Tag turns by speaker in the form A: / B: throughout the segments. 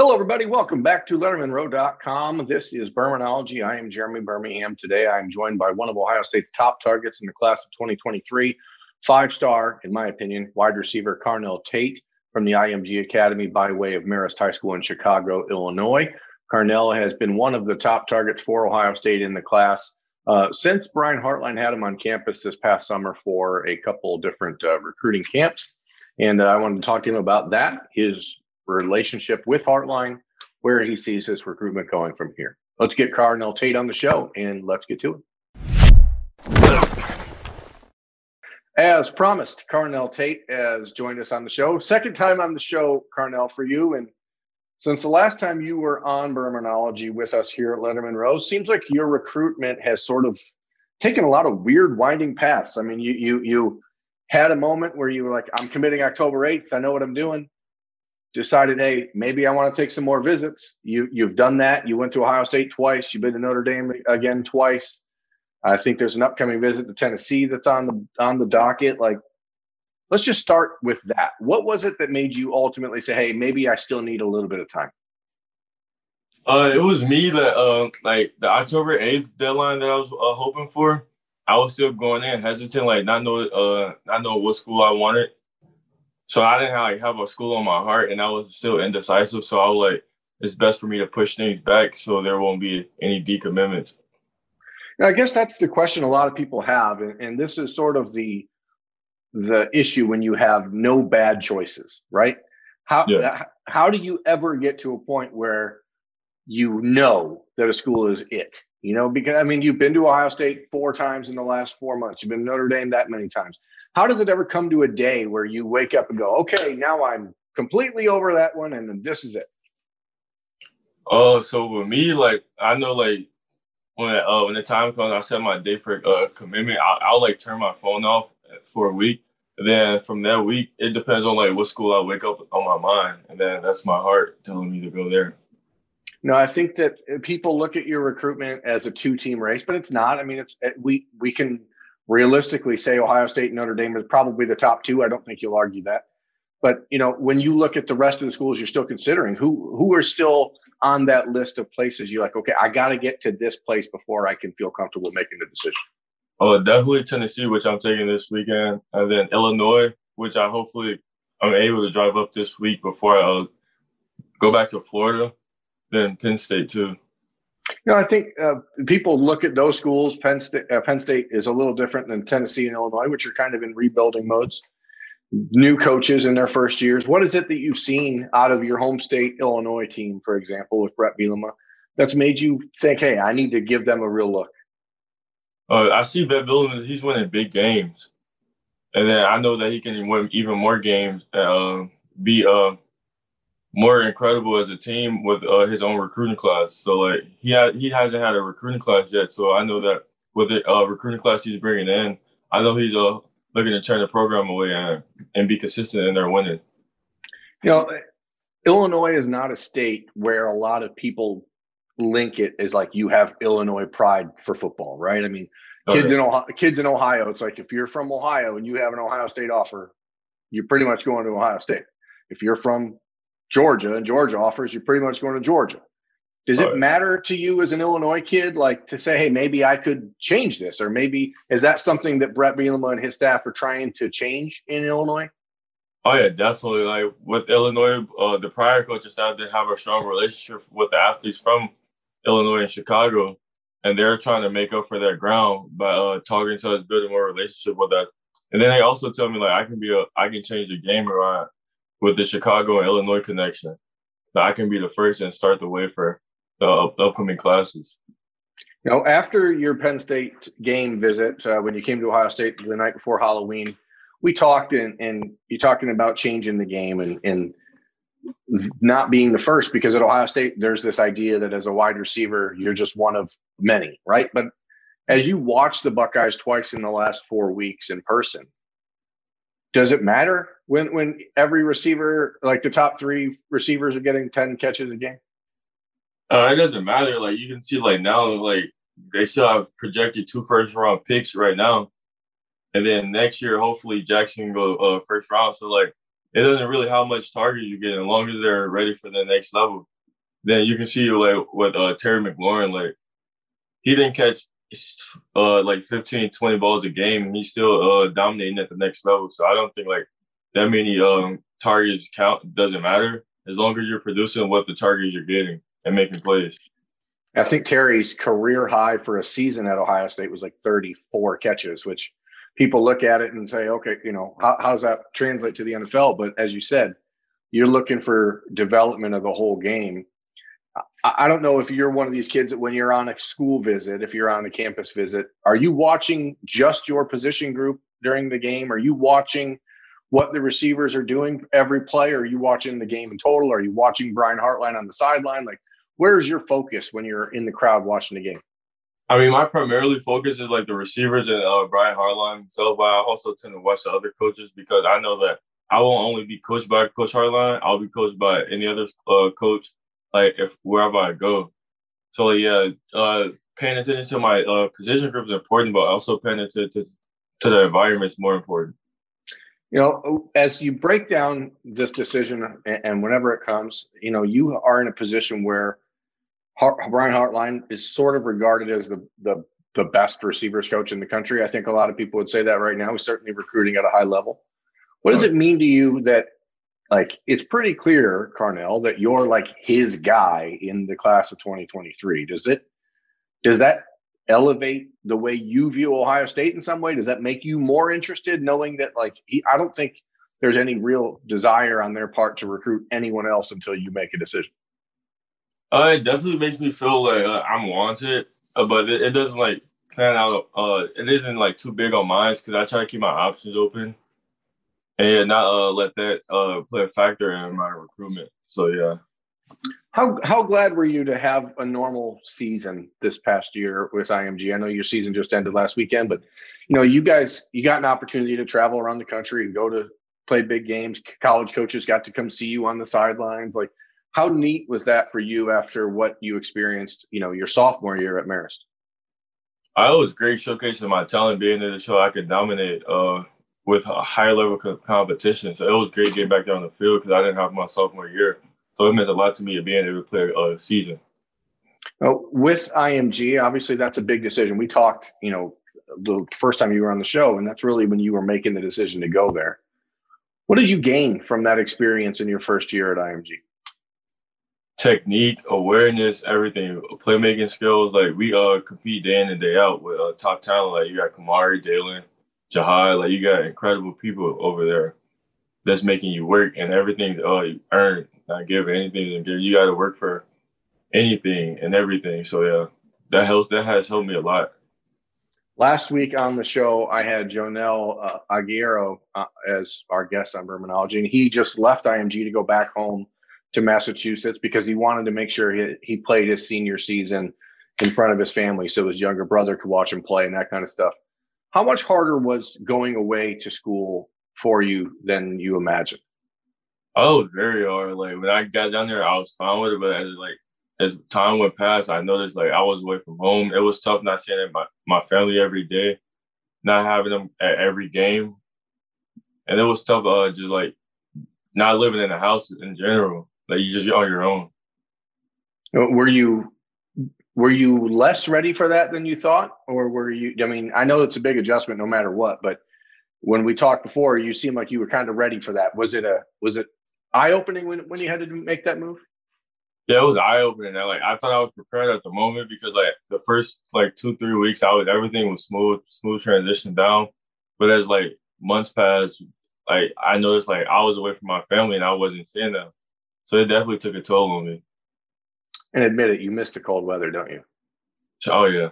A: Hello, everybody. Welcome back to LettermenRow.com. This is Birminology. I am Jeremy Birmingham. Today, I am joined by one of Ohio State's top targets in the class of 2023, five star, in my opinion, wide receiver Carnell Tate from the IMG Academy by way of Marist High School in Chicago, Illinois. Carnell has been one of the top targets for Ohio State in the class uh, since Brian Hartline had him on campus this past summer for a couple different uh, recruiting camps. And uh, I wanted to talk to him about that, his relationship with Hartline, where he sees his recruitment going from here. Let's get Carnell Tate on the show and let's get to it. As promised, Carnell Tate has joined us on the show. Second time on the show, Carnell, for you. And since the last time you were on Birminology with us here at Lettermen Row, seems like your recruitment has sort of taken a lot of weird winding paths. I mean, you you you had a moment where you were like, I'm committing October 8th. I know what I'm doing. Decided, hey, maybe I want to take some more visits. You you've done that. You went to Ohio State twice. You've been to Notre Dame again twice. I think there's an upcoming visit to Tennessee that's on the on the docket. Like let's just start with that. What was it that made you ultimately say, "Hey, maybe I still need a little bit of time"?
B: Uh, it was me that uh, like the October eighth deadline that I was uh, hoping for. I was still going in hesitant, like not know uh not know what school I wanted. So I didn't have, like have a school on my heart, and I was still indecisive. So I was like, it's best for me to push things back so there won't be any decommitments.
A: I guess that's the question a lot of people have, and, and this is sort of the the issue when you have no bad choices, right? How yeah. how do you ever get to a point where you know that a school is it? You know, because I mean, you've been to Ohio State four times in the last four months. You've been to Notre Dame that many times. How does it ever come to a day where you wake up and go, okay, now I'm completely over that one, and then this is it?
B: Oh, uh, so with me, like I know, like when uh, when the time comes, I set my day for a uh, commitment. I'll, I'll, like turn my phone off for a week. And then from that week, it depends on like what school I wake up on my mind, and then that's my heart telling me to go there.
A: No, I think that people look at your recruitment as a two-team race, but it's not. I mean, it's we we can realistically say Ohio State and Notre Dame is probably the top two. I don't think you'll argue that. But you know, when you look at the rest of the schools, you're still considering who who are still on that list of places you're like, okay, I got to get to this place before I can feel comfortable making the decision?
B: Oh, definitely Tennessee, which I'm taking this weekend, and then Illinois, which I hopefully I'm able to drive up this week before I uh, go back to Florida. Then Penn State too.
A: You know, I think uh, people look at those schools. Penn State, uh, Penn State is a little different than Tennessee and Illinois, which are kind of in rebuilding modes. New coaches in their first years. What is it that you've seen out of your home state Illinois team, for example, with Bret Bielema, that's made you think, "Hey, I need to give them a real look"?
B: Uh, I see Bret Bielema; he's winning big games, and then I know that he can win even more games. Uh, be uh, more incredible as a team with uh, his own recruiting class. So like he had he hasn't had a recruiting class yet. So I know that with the uh, recruiting class he's bringing in, I know he's uh, looking to turn the program away and and be consistent in their winning.
A: You know, Illinois is not a state where a lot of people link it as like you have Illinois pride for football, right? I mean, kids in Ohio, kids in Ohio, it's like if you're from Ohio and you have an Ohio State offer, you're pretty much going to Ohio State. If you're from Georgia and Georgia offers, you're pretty much going to Georgia. Does it matter to you as an Illinois kid, like to say, hey, maybe I could change this, or maybe is that something that Bret Bielema and his staff are trying to change in Illinois?
B: Oh yeah, definitely. Like with Illinois, uh, the prior coaches staff did have a strong relationship with the athletes from Illinois and Chicago, and they're trying to make up for that ground by uh, talking to us, building more relationship with us. And then they also tell me like I can be a, I can change the game around with the Chicago Illinois connection. That I can be the first and start the way for the upcoming classes.
A: You know, after your Penn State game visit, uh, when you came to Ohio State the night before Halloween, we talked and, and you talking about changing the game and, and not being the first because at Ohio State, there's this idea that as a wide receiver, you're just one of many, right? But as you watch the Buckeyes twice in the last four weeks in person, does it matter when when every receiver, like the top three receivers, are getting ten catches a game?
B: Uh, it doesn't matter. Like you can see, like now, like they still have projected two first round picks right now, and then next year, hopefully Jackson go uh, first round. So like it doesn't really how much target you get, as long as they're ready for the next level. Then you can see like with uh, Terry McLaurin, like he didn't catch uh like 15, 20 balls a game, and he's still uh dominating at the next level. So I don't think like that many um targets count doesn't matter as long as you're producing what the targets you're getting and making plays.
A: I think Terry's career high for a season at Ohio State was like 34 catches, which people look at it and say, okay, you know, how, how does that translate to the NFL? But as you said, you're looking for development of the whole game. I don't know if you're one of these kids that when you're on a school visit, if you're on a campus visit, are you watching just your position group during the game? Are you watching what the receivers are doing every play? Are you watching the game in total? Are you watching Brian Hartline on the sideline? Like, where's your focus when you're in the crowd watching the game?
B: I mean, my primarily focus is like the receivers and uh, Brian Hartline himself, I also tend to watch the other coaches because I know that I won't only be coached by Coach Hartline. I'll be coached by any other uh, coach, like if wherever I go. So yeah, uh, paying attention to my uh, position group is important, but also paying attention to, to the environment is more important.
A: You know, as you break down this decision, and, and whenever it comes, you know, you are in a position where Brian Hartline is sort of regarded as the the the best receivers coach in the country. I think a lot of people would say that right now. He's certainly recruiting at a high level. What does it mean to you that like it's pretty clear, Carnell, that you're like his guy in the class of 2023? Does it does that elevate the way you view Ohio State in some way? Does that make you more interested knowing that like he I don't think there's any real desire on their part to recruit anyone else until you make a decision.
B: Uh, it definitely makes me feel like uh, I'm wanted, uh, but it, it, doesn't like plan out. Uh, it isn't like too big on mine because I try to keep my options open and not uh let that uh play a factor in my recruitment. So yeah.
A: How how glad were you to have a normal season this past year with IMG? I know your season just ended last weekend, but you know you guys you got an opportunity to travel around the country and go to play big games. College coaches got to come see you on the sidelines. Like how neat was that for you after what you experienced, you know, your sophomore year at Marist?
B: I was great showcasing my talent, being able to show I could dominate uh, with a higher level of competition. So it was great getting back there on the field because I didn't have my sophomore year. So it meant a lot to me to being able to play a season.
A: Well, with IMG, obviously that's a big decision. We talked, you know, the first time you were on the show, and that's really when you were making the decision to go there. What did you gain from that experience in your first year at IMG?
B: technique, awareness, everything, playmaking skills. Like we uh compete day in and day out with uh, top talent. Like you got Kamari, Dalen, Jahai. Like you got incredible people over there that's making you work and everything. Uh, you earn, not give anything to give. You got to work for anything and everything. So yeah, that helps. That has helped me a lot.
A: Last week on the show, I had Joenel uh, Aguero uh, as our guest on Birminology, and he just left IMG to go back home to Massachusetts because he wanted to make sure he, he played his senior season in front of his family so his younger brother could watch him play and that kind of stuff. How much harder was going away to school for you than you imagined?
B: Oh, very hard. Like when I got down there, I was fine with it, but as like as time went past, I noticed like I was away from home. It was tough not seeing my my family every day, not having them at every game, and it was tough. Uh, just like not living in the house in general. Like you just on your own.
A: Uh, were you were you less ready for that than you thought, or were you? I mean, I know it's a big adjustment no matter what, but when we talked before, you seemed like you were kind of ready for that. Was it a was it eye opening when when you had to make that move?
B: Yeah, it was eye opening. Like I thought I was prepared at the moment because like the first like two three weeks, I was everything was smooth, smooth transition down. But as like months passed, like I noticed like I was away from my family and I wasn't seeing them. So it definitely took a toll on me.
A: And admit it, you miss the cold weather, don't you?
B: Oh yeah.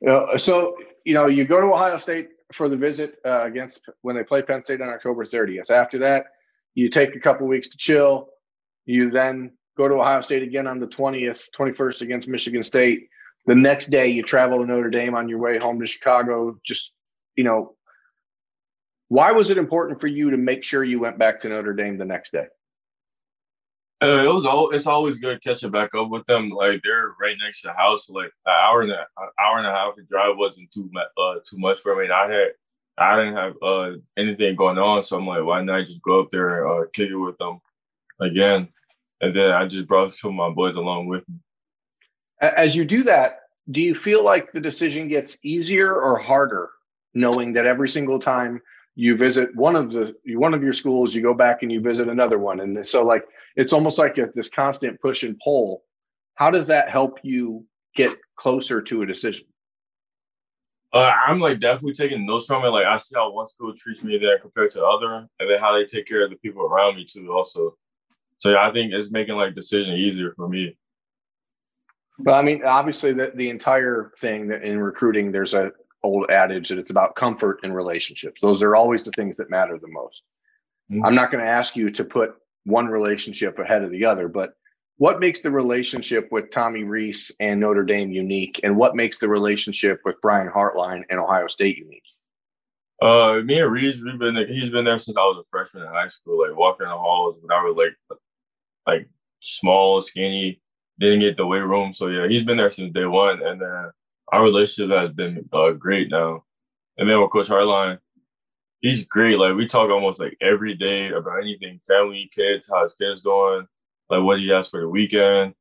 A: You know, so you know, you go to Ohio State for the visit uh, against when they play Penn State on October 30th. After that, you take a couple weeks to chill. You then go to Ohio State again on the 20th, 21st against Michigan State. The next day, you travel to Notre Dame on your way home to Chicago. Just, you know, why was it important for you to make sure you went back to Notre Dame the next day?
B: Uh, it was all. It's always good catching back up with them. Like they're right next to the house. Like an hour and a an hour and a half drive wasn't too uh, too much for me. And I had I didn't have uh, anything going on, so I'm like, why not just go up there and uh, kick it with them again? And then I just brought some of my boys along with me.
A: As you do that, do you feel like the decision gets easier or harder, knowing that every single time you visit one of the one of your schools you go back and you visit another one and so like it's almost like a, this constant push and pull how does that help you get closer to a decision
B: uh, i'm like definitely taking notes from it like i see how one school treats me there compared to the other and then how they take care of the people around me too also so yeah, i think it's making like decision easier for me
A: but i mean obviously the, the entire thing that in recruiting there's a old adage that it's about comfort in relationships. Those are always the things that matter the most. Mm-hmm. I'm not going to ask you to put one relationship ahead of the other, but what makes the relationship with Tommy Rees and Notre Dame unique, and what makes the relationship with Brian Hartline and Ohio State unique?
B: Uh, me and Reese, we've been there, he's been there since I was a freshman in high school. Like walking the halls when I was like, like small, skinny, didn't get the weight room. So yeah, he's been there since day one, and then our relationship has been uh, great now. And then with Coach Hartline, he's great. Like we talk almost like every day about anything, family, kids, how his kids doing, like what he has for the weekend.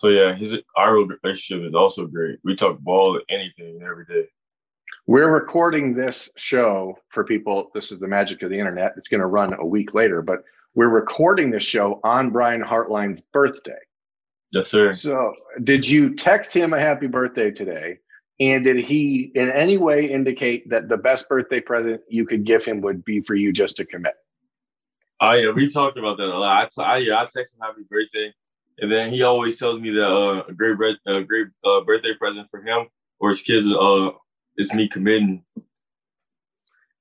B: So yeah, his our relationship is also great. We talk ball, anything, every day.
A: We're recording this show for people. This is the magic of the internet. It's going to run a week later, but we're recording this show on Brian Hartline's birthday.
B: Yes, sir.
A: So, did you text him a happy birthday today? And did he in any way indicate that the best birthday present you could give him would be for you just to commit?
B: Oh yeah, we talked about that a lot. I, I yeah, I text him happy birthday, and then he always tells me that uh, a great a great uh, birthday present for him or his kids uh is me committing.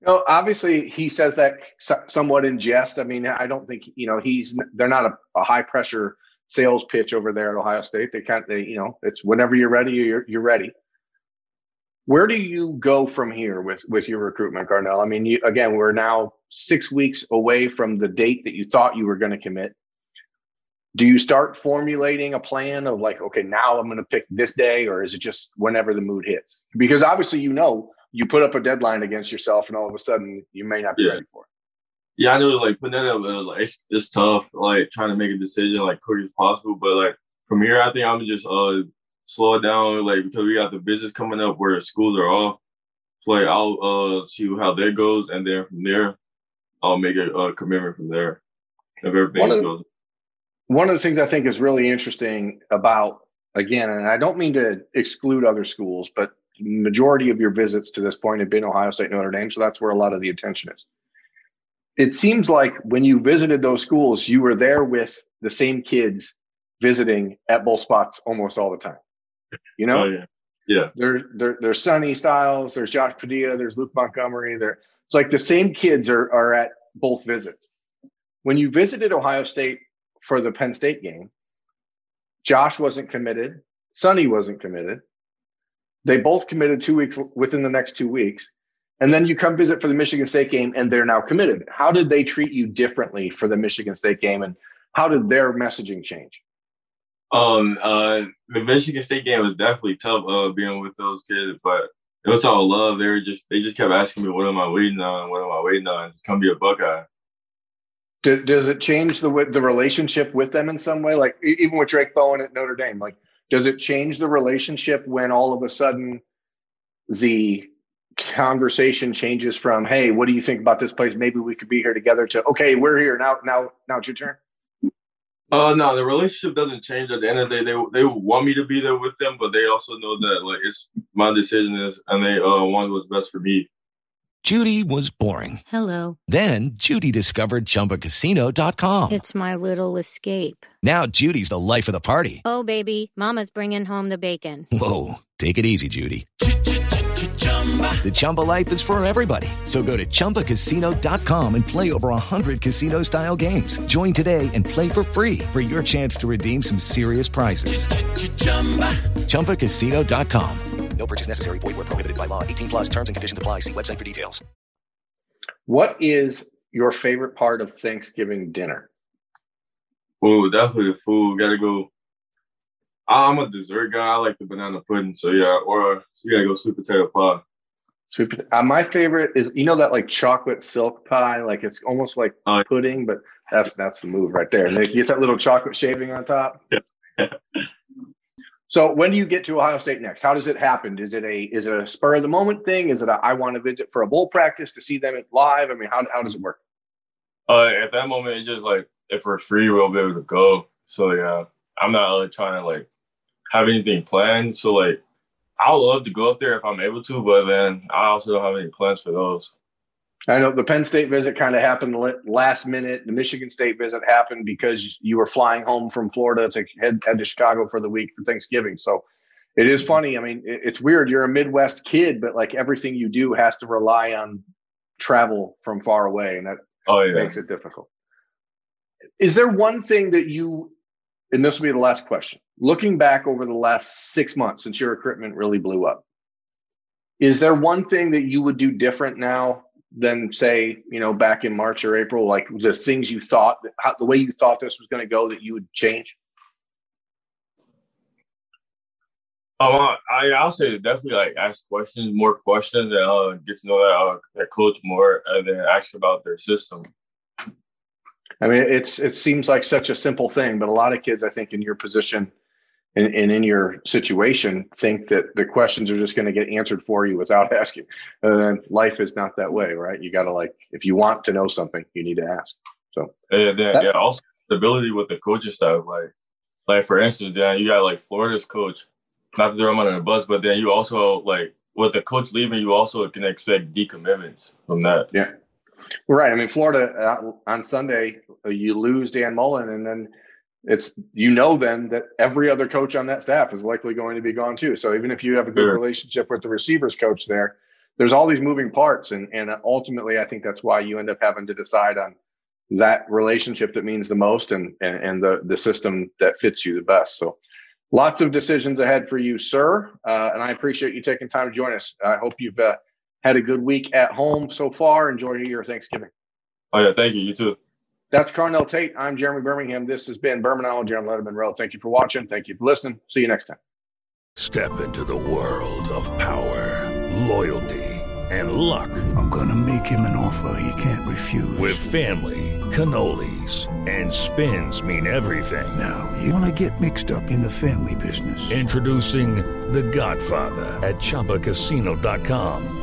A: No, obviously he says that somewhat in jest. I mean, I don't think you know he's they're not a, a high pressure sales pitch over there at Ohio State. They can't they you know it's whenever you're ready, you're you're ready where do you go from here with with your recruitment Carnell? I mean, you, again, we're now six weeks away from the date that you thought you were going to commit. Do you start formulating a plan of like, okay, now I'm going to pick this day, or is it just whenever the mood hits? Because obviously, you know, you put up a deadline against yourself, and all of a sudden, you may not be yeah. ready for it.
B: Yeah, I know. Like putting that up, uh, like it's, it's tough. Like trying to make a decision like quick as possible, but like from here, I think I'm just uh slow it down, like because we got the business coming up where schools are off. Play, I'll uh see how that goes, and then from there, I'll make a, a commitment from there. If everything one of, goes.
A: One of the things I think is really interesting about again, and I don't mean to exclude other schools, but majority of your visits to this point have been Ohio State, Notre Dame, so that's where a lot of the attention is. It seems like when you visited those schools, you were there with the same kids visiting at both spots almost all the time. You know?
B: Oh, yeah. Yeah.
A: There's there, there's Sonny Styles, there's Josh Padilla, there's Luke Montgomery. There it's like the same kids are are at both visits. When you visited Ohio State for the Penn State game, Josh wasn't committed, Sonny wasn't committed. They both committed two weeks within the next two weeks. And then you come visit for the Michigan State game and they're now committed. How did they treat you differently for the Michigan State game? And how did their messaging change?
B: Um, uh, the Michigan State game was definitely tough. Uh, being with those kids, but it was all love. They were just they just kept asking me, "What am I waiting on? What am I waiting on? Just come be a Buckeye."
A: does it change the the relationship with them in some way? Like even with Drayk Bowen at Notre Dame, like does it change the relationship when all of a sudden the conversation changes from "Hey, what do you think about this place? Maybe we could be here together." To "Okay, we're here now. Now, now it's your turn."
B: Uh, no, the relationship doesn't change. At the end of the day, they they want me to be there with them, but they also know that like it's my decision is, and they uh want what's best for me.
C: Judy was boring.
D: Hello.
C: Then Judy discovered ChumbaCasino.com.
D: It's my little escape.
C: Now Judy's the life of the party.
D: Oh baby, Mama's bringing home the bacon.
C: Whoa, take it easy, Judy. The Chumba life is for everybody. So go to ChumbaCasino.com and play over 100 casino style games. Join today and play for free for your chance to redeem some serious prizes. ChumbaCasino.com. No purchase necessary. Void where prohibited by law. 18 plus terms and conditions apply. See website for details.
A: What is your favorite part of Thanksgiving dinner?
B: Food, definitely the food. Gotta go. I'm a dessert guy. I like the banana pudding. So yeah, or so you gotta go sweet potato pie.
A: Sweet pot- uh, my favorite is you know that like chocolate silk pie, like it's almost like
B: Uh,
A: pudding, but that's that's the move right there. And you get that little chocolate shaving on top. so when do you get to Ohio State next? How does it happen? Is it a is it a spur of the moment thing? Is it a I want to visit for a bowl practice to see them live? I mean, how how does it work?
B: Uh, at that moment, it's just like if we're free, we'll be able to go. So yeah, I'm not really trying to like have anything planned. So like, I would love to go up there if I'm able to, but then I also don't have any plans for those.
A: I know the Penn State visit kind of happened last minute. The Michigan State visit happened because you were flying home from Florida to head, head to Chicago for the week for Thanksgiving. So it is funny. I mean, it, it's weird. You're a Midwest kid, but like everything you do has to rely on travel from far away, and that
B: Oh yeah,
A: makes it difficult. Is there one thing that you, and this will be the last question, looking back over the last six months since your recruitment really blew up, is there one thing that you would do different now than say, you know, back in March or April, like the things you thought, how, the way you thought this was going to go that you would change?
B: Um, I I'll say definitely like ask questions, more questions, and uh, get to know that uh, that coach more, and then ask about their system.
A: I mean, it's it seems like such a simple thing, but a lot of kids, I think, in your position and, and in your situation, think that the questions are just going to get answered for you without asking. And then life is not that way, right? You got to like, if you want to know something, you need to ask. So
B: And then
A: That-
B: yeah, also stability with the coaching staff. Like, like for instance, then you got like Florida's coach, not to throw him under the bus, but then you also like with the coach leaving, you also can expect decommitments from that.
A: yeah, right. I mean, Florida uh, on Sunday, uh, you lose Dan Mullen, and then it's you know then that every other coach on that staff is likely going to be gone too. So even if you have a good
B: Sure.
A: relationship with the receivers coach there, there's all these moving parts, and and ultimately, I think that's why you end up having to decide on that relationship that means the most and and, and the the system that fits you the best. So. Lots of decisions ahead for you, sir. Uh, and I appreciate you taking time to join us. I hope you've uh, had a good week at home so far. Enjoy your Thanksgiving.
B: Oh yeah, thank you. You too.
A: That's Carnell Tate. I'm Jeremy Birmingham. This has been Birminology on Lettermen Row. Thank you for watching. Thank you for listening. See you next time.
E: Step into the world of power, loyalty, and luck.
F: I'm gonna make him an offer he can't refuse.
E: With family, cannolis, and spins mean everything.
F: now, you wanna get mixed up in the family business.
E: Introducing The Godfather at ChumbaCasino.com.